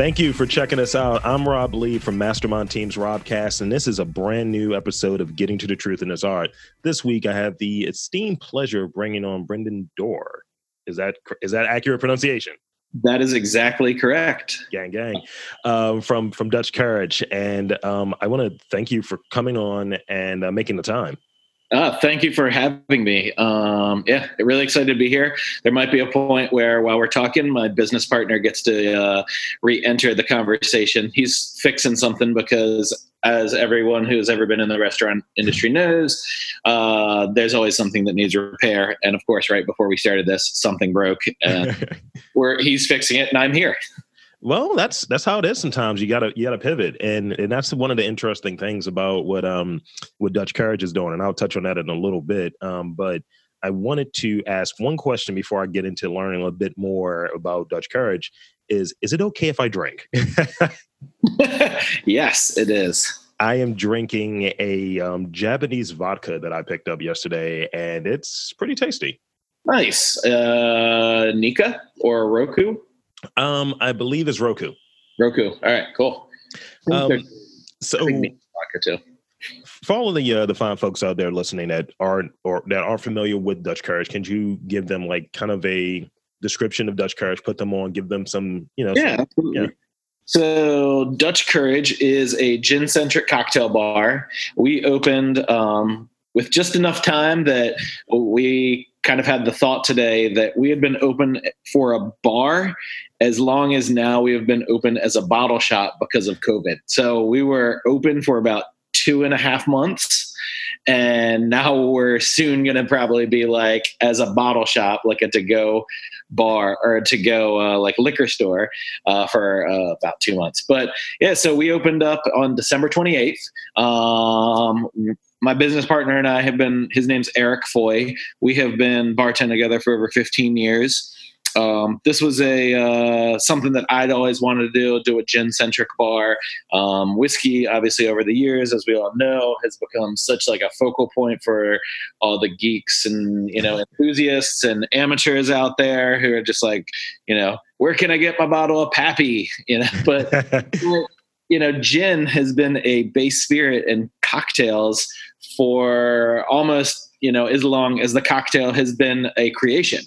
Thank you for checking us out. I'm Rob Lee from Mastermind Teams Robcast, and this is a brand new episode of Getting to the Truth in This Art. This week, I have the esteemed pleasure of bringing on Brendan Dorr. Is that is that accurate pronunciation? That is exactly correct. Gang, gang, um, from from Dutch Courage, and um, I want to thank you for coming on and uh, making the time. Uh, thank you for having me. Um, yeah, really excited to be here. There might be a point where, while we're talking, my business partner gets to uh, re-enter the conversation. He's fixing something because, as everyone who's ever been in the restaurant industry knows, uh, there's always something that needs repair. And of course, right before we started this, something broke. where he's fixing it, and I'm here. Well, that's that's how it is. Sometimes you gotta you gotta pivot, and and that's one of the interesting things about what um what Dutch Courage is doing, and I'll touch on that in a little bit. Um, but I wanted to ask one question before I get into learning a bit more about Dutch Courage. Is is it okay if I drink? yes, it is. I am drinking a um, Japanese vodka that I picked up yesterday, and it's pretty tasty. Nice, uh, Nikka or Roku. Um, I believe is Roku. Roku. All right, cool. Um, so for all of the uh, the fine folks out there listening that aren't or that are familiar with Dutch Courage, can you give them like kind of a description of Dutch Courage? Put them on, give them some, you know. Yeah, some, absolutely. Yeah. So Dutch Courage is a gin centric cocktail bar. We opened um, with just enough time that we kind of had the thought today that we had been open for a bar as long as now we have been open as a bottle shop because of COVID. So we were open for about two and a half months. And now we're soon going to probably be like as a bottle shop, like a to go bar or to go uh, like liquor store uh, for uh, about two months. But yeah, so we opened up on December 28th. Um, my business partner and I have been, his name's Eric Fooy. We have been bartending together for over 15 years um, this was a uh, something that I'd always wanted to do, do a gin centric bar. Um, whiskey, obviously, over the years, as we all know, has become such like a focal point for all the geeks and you know enthusiasts and amateurs out there who are just like, you know, where can I get my bottle of Pappy? You know, but you know, gin has been a base spirit in cocktails for almost you know as long as the cocktail has been a creation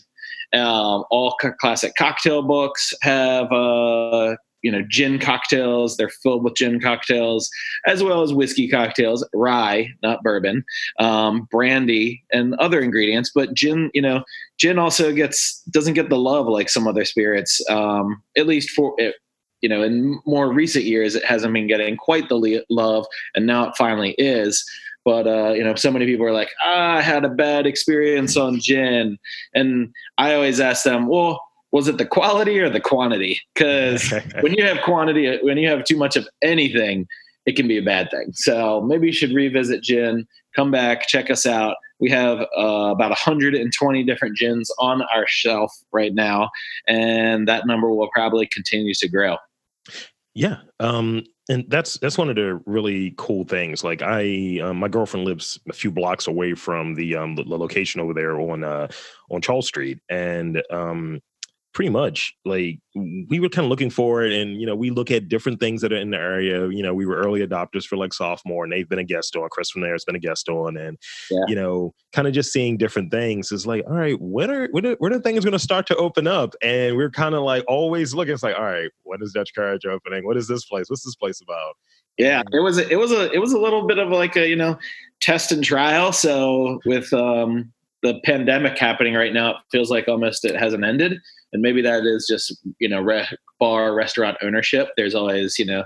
um, all classic cocktail books have uh, you know gin cocktails. They're filled with gin cocktails as well as whiskey cocktails, rye, not bourbon, um, brandy, and other ingredients. But gin, you know, gin also gets doesn't get the love like some other spirits. Um, at least for it, you know, in more recent years, it hasn't been getting quite the love, and now it finally is. But uh, you know, so many people are like, ah, I had a bad experience on gin, and I always ask them, well, was it the quality or the quantity? Because when you have quantity, when you have too much of anything, it can be a bad thing. So maybe you should revisit gin. Come back, check us out. We have uh, about 120 different gins on our shelf right now, and that number will probably continue to grow. Yeah, um, and that's that's one of the really cool things. Like I, um, my girlfriend lives a few blocks away from the um the location over there on uh on Charles Street, and um pretty much like we were kind of looking for it and you know we look at different things that are in the area. You know we were early adopters for like sophomore and they've been a guest on chris from there has been a guest on and yeah. you know kind of just seeing different things. Is like all right when are when are, when are things going to start to open up? And we're kind of like always looking. It's like all right when is dutch courage opening? What is this place? What's this place about? Yeah it was it was a it was a little bit of like a you know test and trial. So with um the pandemic happening right now it feels like almost it hasn't ended and maybe that is just you know re- bar restaurant ownership. There's always you know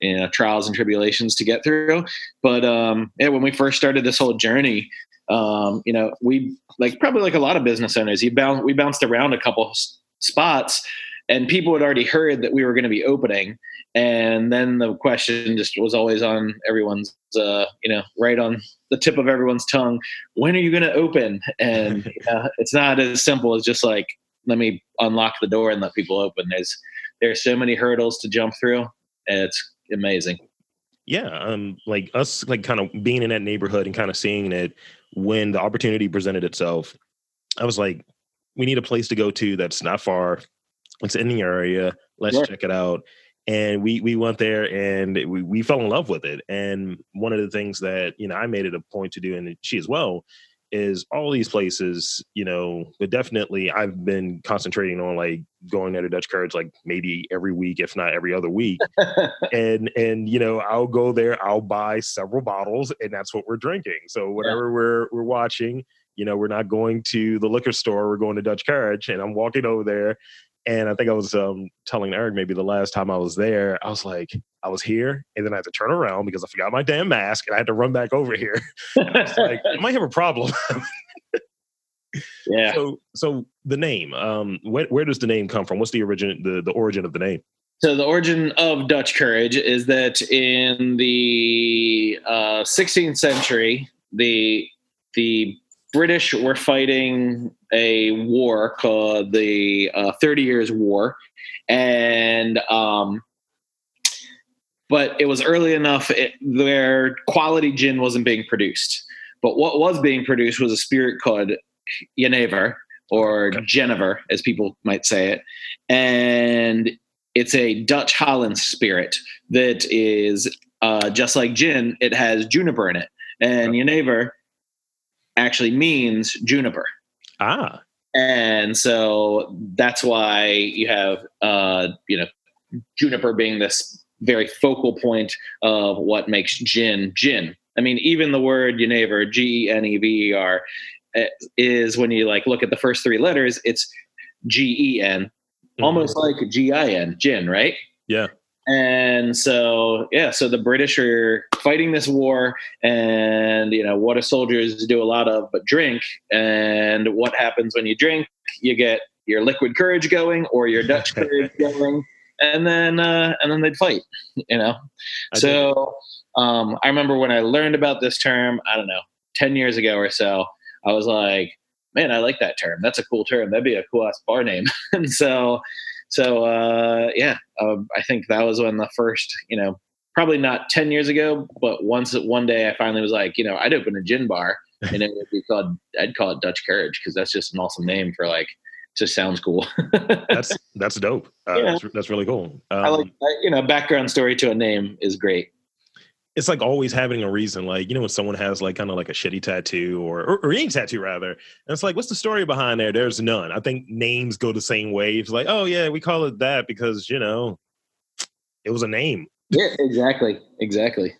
you know trials and tribulations to get through. But um yeah when we first started this whole journey um you know we like probably like a lot of business owners you bounce we bounced around a couple spots and people had already heard that we were going to be opening. And then the question just was always on everyone's uh, you know right on the tip of everyone's tongue when are you going to open? And it's not as simple as just like let me unlock the door and let people open. There's there's so many hurdles to jump through, and it's amazing. Yeah, um, like us, like kind of being in that neighborhood and kind of seeing it when the opportunity presented itself. I was like, we need a place to go to that's not far. It's in the area. Let's check it out. and we we went there and we, we fell in love with it and one of the things that you know i made it a point to do and she as well is all these places you know but definitely i've been concentrating on like going there to dutch courage like maybe every week if not every other week and and you know i'll go there i'll buy several bottles and that's what we're drinking so whatever yeah. we're we're watching you know we're not going to the liquor store we're going to dutch courage and i'm walking over there and I think I was um, telling Eric maybe the last time I was there, I was like, I was here, and then I had to turn around because I forgot my damn mask, and I had to run back over here. I was like, I might have a problem. yeah. So, so the name, um, where, where does the name come from? What's the origin, the the origin of the name? So the origin of Dutch courage is that in the uh, 16th century, the the British were fighting a war called the uh, Thirty Years' War, and um, but it was early enough it, where quality gin wasn't being produced. But what was being produced was a spirit called Jenever or Genever, as people might say it, and it's a Dutch Holland spirit that is uh, just like gin. It has juniper in it, and Jenever actually means juniper. Ah. And so that's why you have, uh, you know, juniper being this very focal point of what makes gin gin. I mean, even the word Genever, G E N E V E R, eh, is when you like look at the first three letters, it's G E N, mm-hmm. almost like G I N, gin, right? Yeah. And so, yeah, so the British are fighting this war, and you know what do soldiers do a lot of but drink. And what happens when you drink? You get your liquid courage going or your Dutch courage going, and then uh, and then they'd fight. You know, I so um, I remember when I learned about this term. I don't know, ten years ago or so. I was like, man, I like that term. That's a cool term. That'd be a cool ass bar name. and so so uh, yeah, uh, I think that was when the first, you know, probably not ten years ago, but once one day I finally was like, you know, I'd open a gin bar and it would be called, I'd call it Dutch Courage because that's just an awesome name for like just sounds cool. that's that's dope. Uh, yeah. that's, that's really cool. Um, I like you know background story to a name is great it's like always having a reason. Like, you know, when someone has like kind of like a shitty tattoo or, or, or any tattoo rather, and it's like, what's the story behind there? There's none. I think names go the same way. It's like, oh yeah, we call it that because, you know, it was a name. Yeah, exactly. Exactly.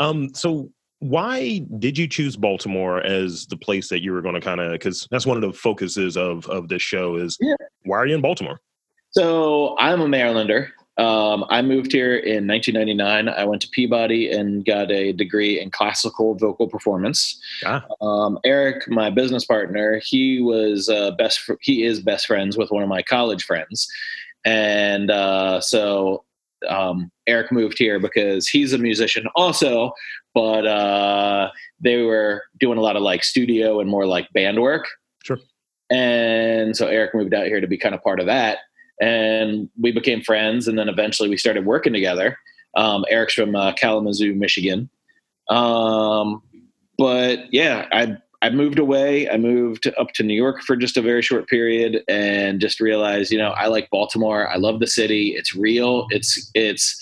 Um, so why did you choose Baltimore as the place that you were going to kind of, because that's one of the focuses of, of this show is yeah. why are you in Baltimore? So I'm a Marylander. Um, I moved here in 1999. I went to Peabody and got a degree in classical vocal performance. Ah. Um, Eric, my business partner, he was uh, best. Fr- he is best friends with one of my college friends, and uh, so um, Eric moved here because he's a musician also, but uh, they were doing a lot of like studio and more like band work. Sure. And so Eric moved out here to be kind of part of that and we became friends. And then eventually we started working together. Um, Eric's from uh, Kalamazoo, Michigan. Um, but yeah, I I moved away. I moved up to New York for just a very short period, and just realized, you know, I like Baltimore. I love the city. It's real. It's it's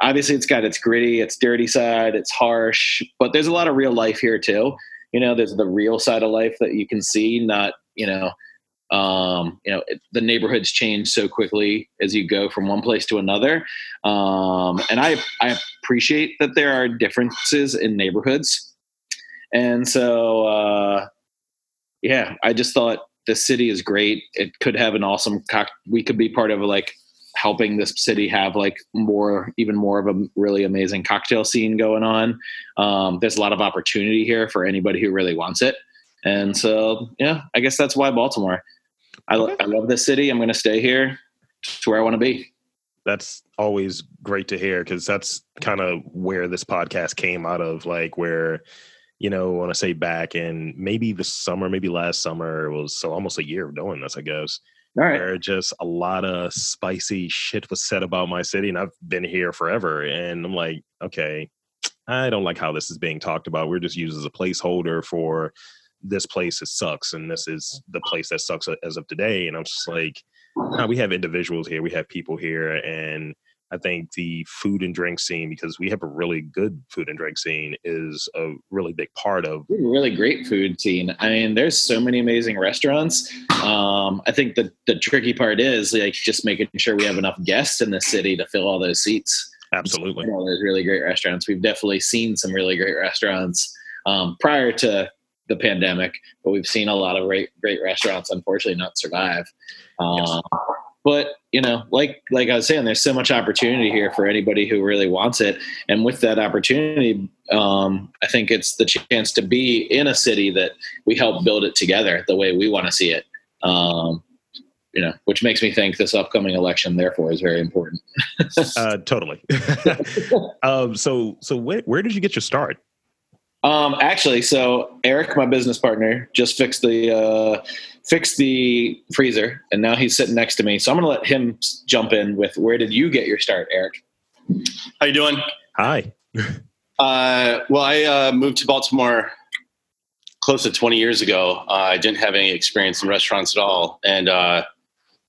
obviously it's got its gritty, its dirty side, it's harsh, but there's a lot of real life here too. You know, there's the real side of life that you can see, not you know um, you know, it, the neighborhoods change so quickly as you go from one place to another. Um, and I, I appreciate that there are differences in neighborhoods. And so, uh, yeah, I just thought the city is great. It could have an awesome, we could be part of like helping this city have like more, even more of a really amazing cocktail scene going on. Um, there's a lot of opportunity here for anybody who really wants it. And so, yeah, I guess that's why Baltimore. I, okay. I love this city. I'm going to stay here. to where I want to be. That's always great to hear because that's kind of where this podcast came out of. Like where, you know, when I say back in maybe the summer, maybe last summer, it was so almost a year of doing this, I guess. All right. Where just a lot of spicy shit was said about my city, and I've been here forever. And I'm like, okay, I don't like how this is being talked about. We're just used as a placeholder for this place it sucks and this is the place that sucks as of today and i'm just like we have individuals here we have people here and I think the food and drink scene, because we have a really good food and drink scene, is a really big part of. Really great food scene. I mean, there's so many amazing restaurants. Um, I think the the tricky part is like just making sure we have enough guests in the city to fill all those seats. Absolutely, know, there's really great restaurants. We've definitely seen some really great restaurants um, prior to the pandemic, but we've seen a lot of great great restaurants unfortunately not survive. Um, but you know like like i was saying there's so much opportunity here for anybody who really wants it. And with that opportunity um, i think it's the chance to be in a city that we help build it together the way we want to see it. Um, you know which makes me think this upcoming election therefore is very important. Uh, totally. Um, so so where, where did you get your start um, actually, so Eric, my business partner, just fixed the uh, fixed the freezer, and now he's sitting next to me. So I'm going to let him jump in with where did you get your start, Eric? How you doing? Hi. uh, well, I uh, moved to Baltimore close to 20 years ago. Uh, I didn't have any experience in restaurants at all, and uh,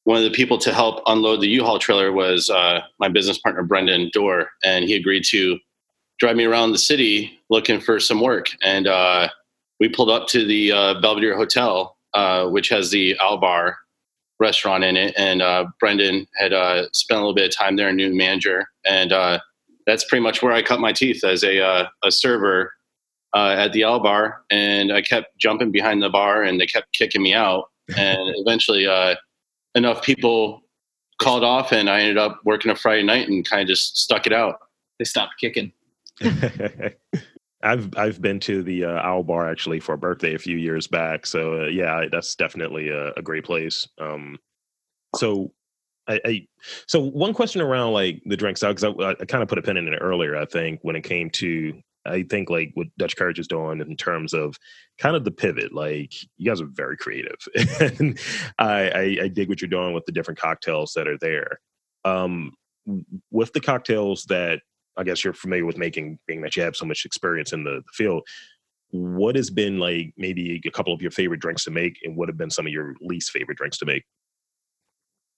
one of the people to help unload the U-Haul trailer was uh, my business partner Brendan Dorr, and he agreed to drive me around the city looking for some work. And uh, we pulled up to the uh, Belvedere Hotel, uh, which has the Owl Bar restaurant in it. And uh, Brendan had uh, spent a little bit of time there, a new manager. And uh, that's pretty much where I cut my teeth as a, a server at the Owl Bar. And I kept jumping behind the bar and they kept kicking me out. And eventually, enough people called off and I ended up working a Friday night and kind of just stuck it out. They stopped kicking. I've I've been to the uh, Owl Bar actually for a birthday a few years back. So uh, yeah, that's definitely a, a great place. Um, so I, I, so one question around like the drinks out because I, I kind of put a pin in it earlier. I think when it came to I think like what Dutch Courage is doing in terms of kind of the pivot. Like you guys are very creative, and I, I, I dig what you're doing with the different cocktails that are there. Um, with the cocktails that I guess you're familiar with making, being that you have so much experience in the, the field. What has been like maybe a couple of your favorite drinks to make, and what have been some of your least favorite drinks to make?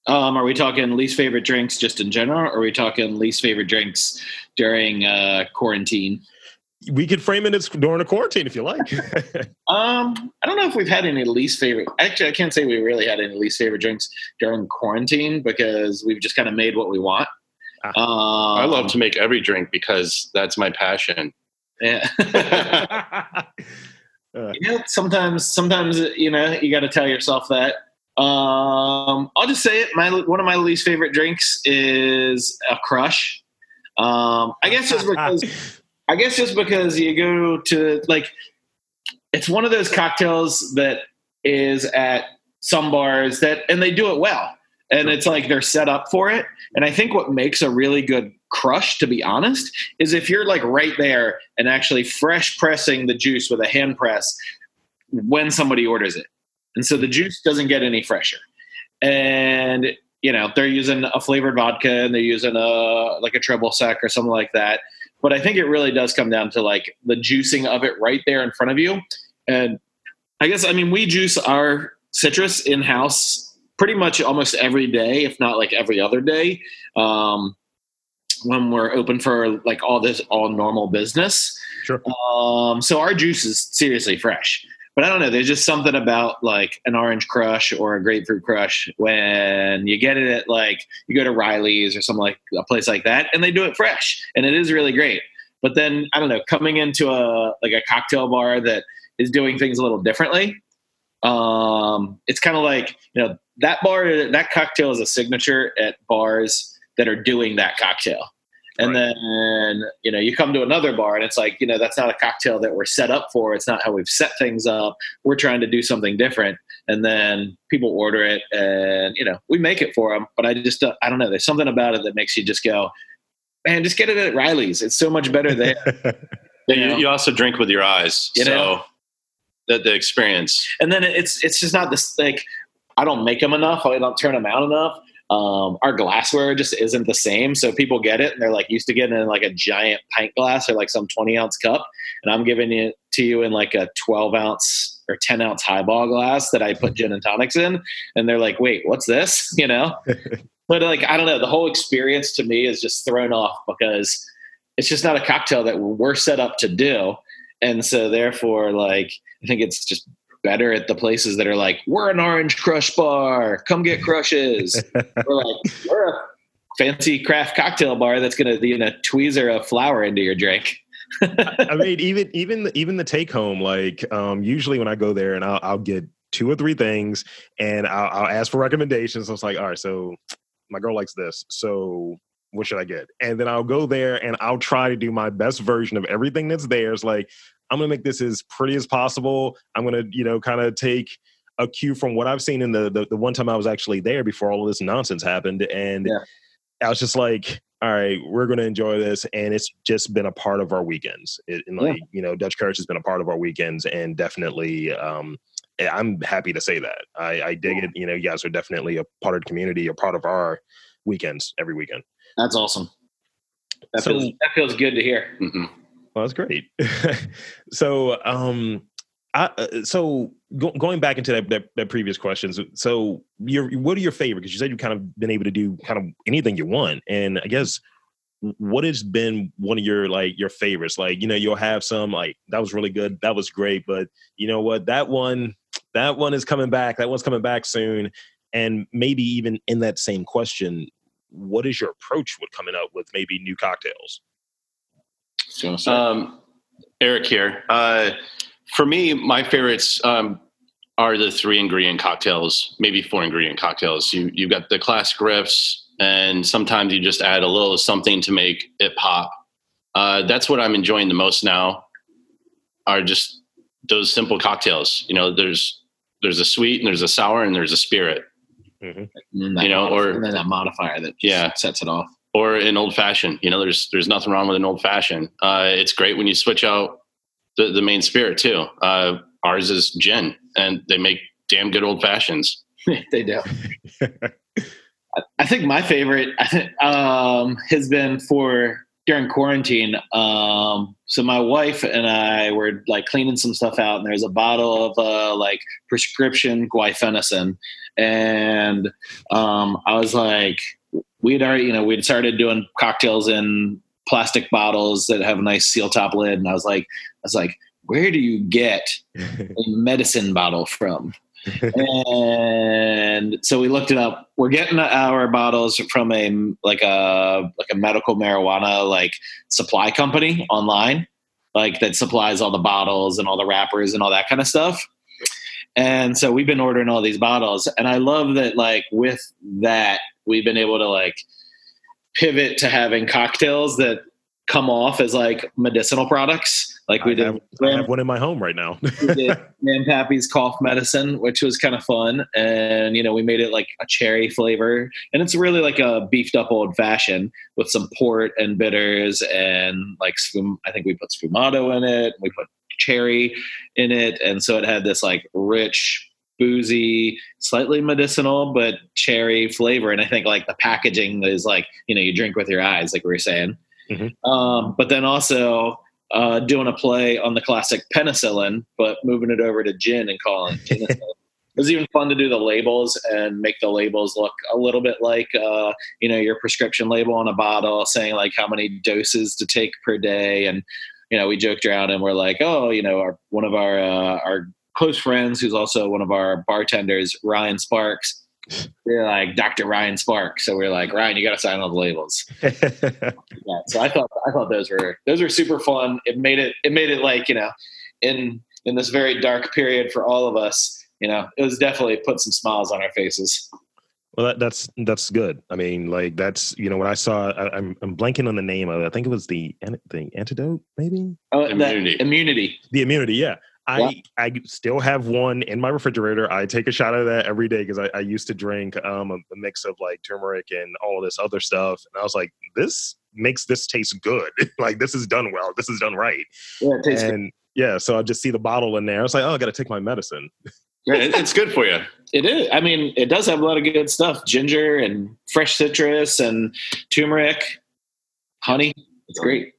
Um, are we talking least favorite drinks just in general, or are we talking least favorite drinks during uh, quarantine? We could frame it as during a quarantine if you like. um, I don't know if we've had any least favorite. Actually, I can't say we really had any least favorite drinks during quarantine because we've just kind of made what we want. Um, I love to make every drink because that's my passion. Yeah. you know, sometimes, sometimes you know, you got to tell yourself that. Um, I'll just say it. My one of my least favorite drinks is a crush. Um, I guess just because. I guess just because you go to like, it's one of those cocktails that is at some bars that, and they do it well and it's like they're set up for it. And I think what makes a really good crush, to be honest, is if you're like right there and actually fresh pressing the juice with a hand press when somebody orders it. And so the mm-hmm. juice doesn't get any fresher. And you know, they're using a flavored vodka and they're using a like a triple sec or something like that. But I think it really does come down to like the juicing of it right there in front of you. And I guess I mean we juice our citrus in house pretty much almost every day, if not like every other day, um, when we're open for like all this all normal business. Sure. Um, so our juice is seriously fresh. But I don't know. There's just something about like an orange crush or a grapefruit crush when you get it at like you go to Riley's or something like a place like that, and they do it fresh, and it is really great. But then I don't know, coming into a like a cocktail bar that is doing things a little differently, um, it's kind of like you know that bar that cocktail is a signature at bars that are doing that cocktail. And right. then you know you come to another bar and it's like you know that's not a cocktail that we're set up for. It's not how we've set things up. We're trying to do something different. And then people order it and you know we make it for them but i just uh, i don't know. There's something about it that makes you just go man just get it at riley's. It's so much better there. You, you, you, also drink with your eyes you so know? the, the experience and then it's it's just not this like I don't make them enough. I don't turn them out enough. Um, our glassware just isn't the same. So people get it and they're like used to getting in like a giant pint glass or like some 20 ounce cup. And I'm giving it to you in like a 12 ounce or 10 ounce highball glass that I put gin and tonics in. And they're like, wait, what's this? You know? but like I don't know, the whole experience to me is just thrown off because it's just not a cocktail that we're set up to do, and so therefore, like I think it's just better at the places that are like we're an orange crush bar, come get crushes. we're like we're a fancy craft cocktail bar that's gonna you know tweezer a flower into your drink. I mean, even even even the take home, like um, usually when I go there and I'll, I'll get two or three things and I'll, I'll ask for recommendations. So it's like, all right, so my girl likes this, so what should I get? And then I'll go there and I'll try to do my best version of everything that's there. It's like I'm gonna make this as pretty as possible. I'm gonna, you know, kind of take a cue from what I've seen in the, the, the one time I was actually there before all of this nonsense happened, and yeah. I was just like, all right, we're going to enjoy this. And it's just been a part of our weekends. It, and like, yeah. you know, Dutch Courage has been a part of our weekends and definitely, um, eh, I'm happy to say that. I, I dig it. You know, you guys are definitely a part of the community, a part of our weekends every weekend. That's awesome. That, so, feels, that feels good to hear. Mm-hmm. Well, that's great. so, um, I, uh, so go, going back into that, that, that previous questions. So, your what are your favorite? Because you said you've kind of been able to do kind of anything you want, and I guess what has been one of your like your favorites? Like you know, you'll have some like that was really good, that was great, but you know what, that one, that one is coming back. That one's coming back soon, and maybe even in that same question, what is your approach with coming up with maybe new cocktails? Um, Eric here. Uh, for me, my favorites um, are the three ingredient cocktails, maybe four ingredient cocktails. You you've got the classic riffs, and sometimes you just add a little something to make it pop. Uh, that's what I'm enjoying the most now. Are just those simple cocktails. You know, there's there's a sweet and there's a sour and there's a spirit. Mm-hmm. You know, or and then that modifier that yeah sets it off. Or an old fashioned. You know, there's there's nothing wrong with an old fashioned. Uh, it's great when you switch out the, the main spirit too. Uh, ours is gin, and they make damn good old fashions. they do. I think my favorite um, has been for during quarantine. Um, so my wife and I were like cleaning some stuff out, and there's a bottle of uh, like prescription guaifenesin, and um, I was like, we'd already, you know, we'd started doing cocktails in plastic bottles that have a nice seal top lid, and I was like, I was like, where do you get a medicine bottle from? and so we looked it up. We're getting our bottles from a like a like a medical marijuana like supply company online, like that supplies all the bottles and all the wrappers and all that kind of stuff. And so we've been ordering all these bottles, and I love that like with that we've been able to like pivot to having cocktails that come off as like medicinal products. Like we I did, have, I have one in my home right now. we did Grandpappy's cough medicine, which was kind of fun, and you know we made it like a cherry flavor, and it's really like a beefed up old fashioned with some port and bitters and like I think we put sfumato in it. We put cherry in it, and so it had this like rich boozy, slightly medicinal, but cherry flavor. And I think like the packaging is like, you know, you drink with your eyes, like we were saying. Mm-hmm. Um, but then also uh, doing a play on the classic penicillin, but moving it over to gin and calling it it was even fun to do the labels and make the labels look a little bit like uh, you know your prescription label on a bottle saying like how many doses to take per day and you know we joked around and we're like oh you know our one of our uh, our close friends who's also one of our bartenders ryan sparks we're like Dr. Ryan Sparks, So we're like, Ryan, you got to sign all the labels. yeah, so I thought I thought those were those were super fun. It made it it made it like you know, in in this very dark period for all of us. You know, it was definitely put some smiles on our faces. Well, that, that's that's good. I mean, like that's you know when I saw I, am I'm, I'm blanking on the name of it. I think it was the the antidote, maybe. Oh, immunity. immunity. The immunity. Yeah. I I still have one in my refrigerator. I take a shot of that every day because I, I, used to drink um, a, a, mix of like turmeric and all this other stuff, and I was like, this makes this taste good. like this is done well. This is done right. Yeah, it tastes and good. yeah, so I just see the bottle in there. I was like, oh, I got to take my medicine. yeah, it's good for you. It is. I mean, it does have a lot of good stuff: ginger and fresh citrus and turmeric, honey. It's great.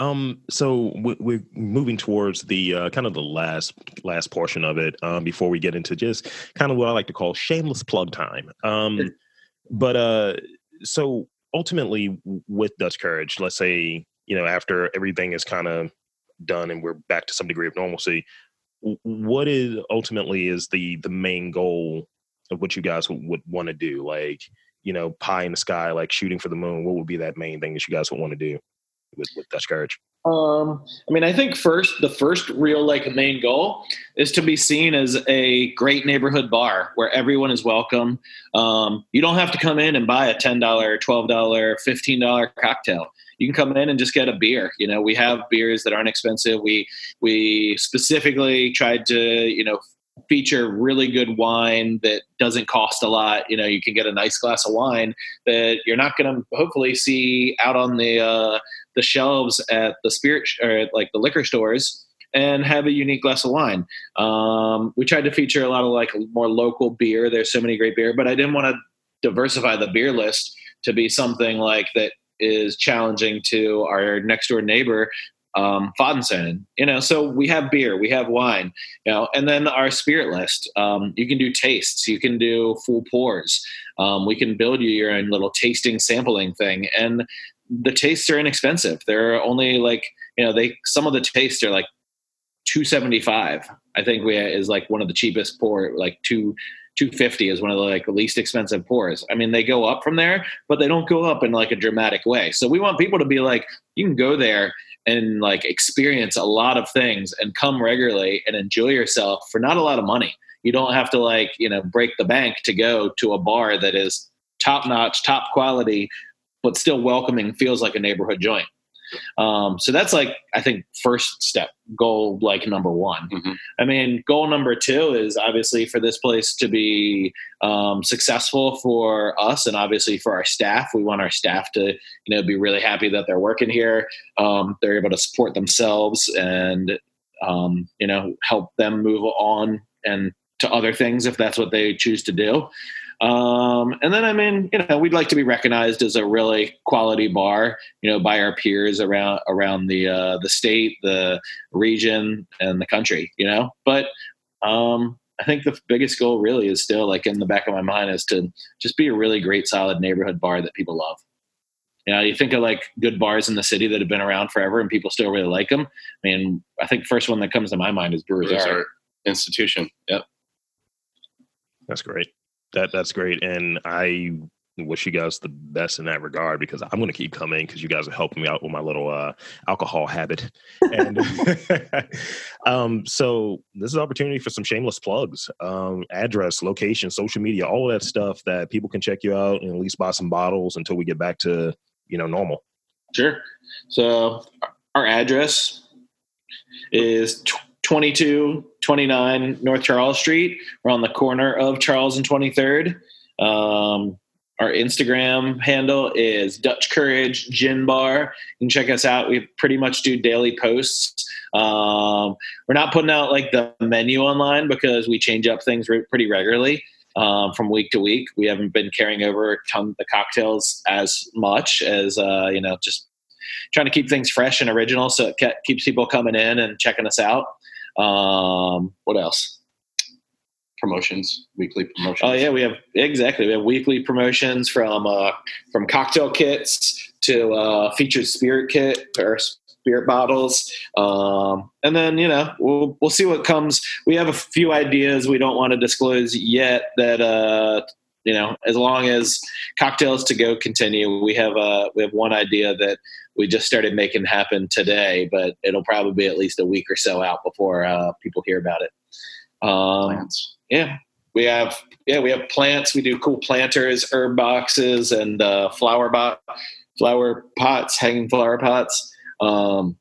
Um, so we're moving towards the uh, kind of the last last portion of it um, before we get into just kind of what I like to call shameless plug time. Um, but uh, so ultimately, with Dutch Courage, let's say you know after everything is kind of done and we're back to some degree of normalcy, what is ultimately is the the main goal of what you guys would, would want to do? Like you know, pie in the sky, like shooting for the moon. What would be that main thing that you guys would want to do with, with Dutch Courage? Um, I mean, I think first, the first real like main goal is to be seen as a great neighborhood bar where everyone is welcome. Um, you don't have to come in and buy a ten dollar, twelve dollar, fifteen dollar cocktail. You can come in and just get a beer. You know, we have beers that aren't expensive. We we specifically tried to you know feature really good wine that doesn't cost a lot. You know, you can get a nice glass of wine that you're not going to hopefully see out on the uh, the shelves at the spirit sh- or at, like the liquor stores and have a unique glass of wine. Um, we tried to feature a lot of like more local beer. There's so many great beer, but I didn't want to diversify the beer list to be something like that is challenging to our next door neighbor um, you know, so we have beer, we have wine, you know, and then our spirit list. Um, you can do tastes, you can do full pours. Um, we can build you your own little tasting sampling thing, and the tastes are inexpensive. They're only like, you know, they some of the tastes are like two seventy five. I think we is like one of the cheapest pour, like two 250 is one of the like least expensive pours. I mean, they go up from there, but they don't go up in like a dramatic way. So we want people to be like, you can go there and like experience a lot of things and come regularly and enjoy yourself for not a lot of money. You don't have to like, you know, break the bank to go to a bar that is top notch, top quality, but still welcoming, feels like a neighborhood joint. Um, so that's like I think first step goal like number one. Mm-hmm. I mean, goal number two is obviously for this place to be um, successful for us and obviously for our staff. We want our staff to you know be really happy that they're working here. Um, they're able to support themselves and um, you know help them move on and to other things if that's what they choose to do. Um, and then, I mean, you know, we'd like to be recognized as a really quality bar, you know, by our peers around around the uh, the state, the region, and the country. You know, but um, I think the biggest goal really is still like in the back of my mind is to just be a really great, solid neighborhood bar that people love. You know, you think of like good bars in the city that have been around forever and people still really like them. I mean, I think the first one that comes to my mind is Brewers, Brewers Art. Art Institution. Yep. That's great that that's great, and I wish you guys the best in that regard because I'm going to keep coming because you guys are helping me out with my little uh, alcohol habit. And um, so this is opportunity for some shameless plugs, um, address, location, social media, all that stuff that people can check you out and at least buy some bottles until we get back to you know normal. Sure. So our address is 2229 North Charles Street. We're on the corner of Charles and 23rd. Um, our Instagram handle is Dutch Courage Gin Bar. You can check us out. We pretty much do daily posts. Um, we're not putting out like the menu online because we change up things re- pretty regularly um, from week to week. We haven't been carrying over ton the cocktails as much as uh, you know, just trying to keep things fresh and original, so it keeps people coming in and checking us out. Um, what else? Promotions, weekly promotions. Oh yeah, we have exactly. We have weekly promotions from uh, from cocktail kits to uh, featured spirit kit or spirit bottles, um, and then you know we'll we'll see what comes. We have a few ideas we don't want to disclose yet. That uh, you know, as long as cocktails to go continue, we have uh, we have one idea that we just started making happen today, but it'll probably be at least a week or so out before uh, people hear about it. Um, plants. Yeah, we have yeah we have plants. We do cool planters, herb boxes, and uh, flower bot flower pots, hanging flower pots. Um,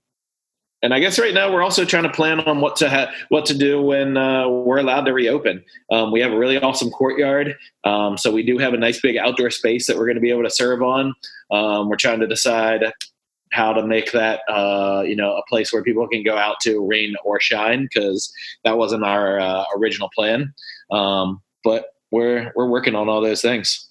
and I guess right now we're also trying to plan on what to ha- what to do when uh, we're allowed to reopen. Um, we have a really awesome courtyard, um, so we do have a nice big outdoor space that we're going to be able to serve on. Um, we're trying to decide how to make that uh, you know a place where people can go out to rain or shine because that wasn't our uh, original plan um, but we're we're working on all those things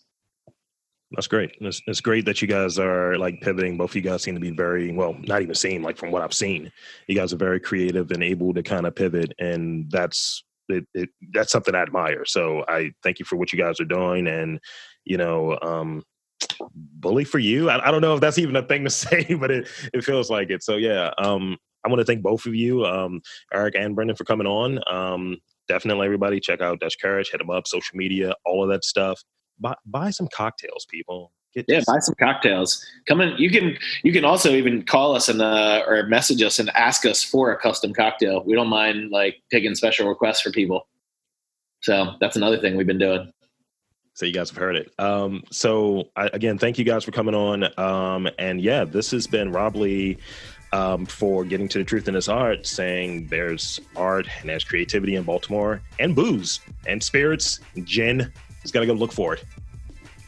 that's great it's, it's great that you guys are like pivoting both of you guys seem to be very well not even seem like from what i've seen you guys are very creative and able to kind of pivot and that's it, it, that's something i admire so i thank you for what you guys are doing and you know, um, bully for you. I, I, don't know if that's even a thing to say, but it, it feels like it. So yeah, um, I want to thank both of you, um, Eric and Brendan, for coming on. Um, definitely, everybody, check out Dutch Courage, hit them up, social media, all of that stuff. Buy, buy some cocktails, people. Get yeah, buy some cocktails. Come in. You can you can also even call us and uh, or message us and ask us for a custom cocktail. We don't mind like taking special requests for people. So that's another thing we've been doing. So you guys have heard it. Um, so I, again, thank you guys for coming on. Um, and yeah, this has been Rob Lee um, for getting to the truth in this art, saying there's art and there's creativity in Baltimore and booze and spirits, and gin. Just got to go look for it.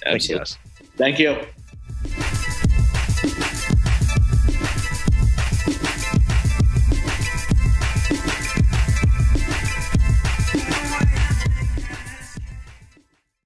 Absolutely. Thank guys. Thank you.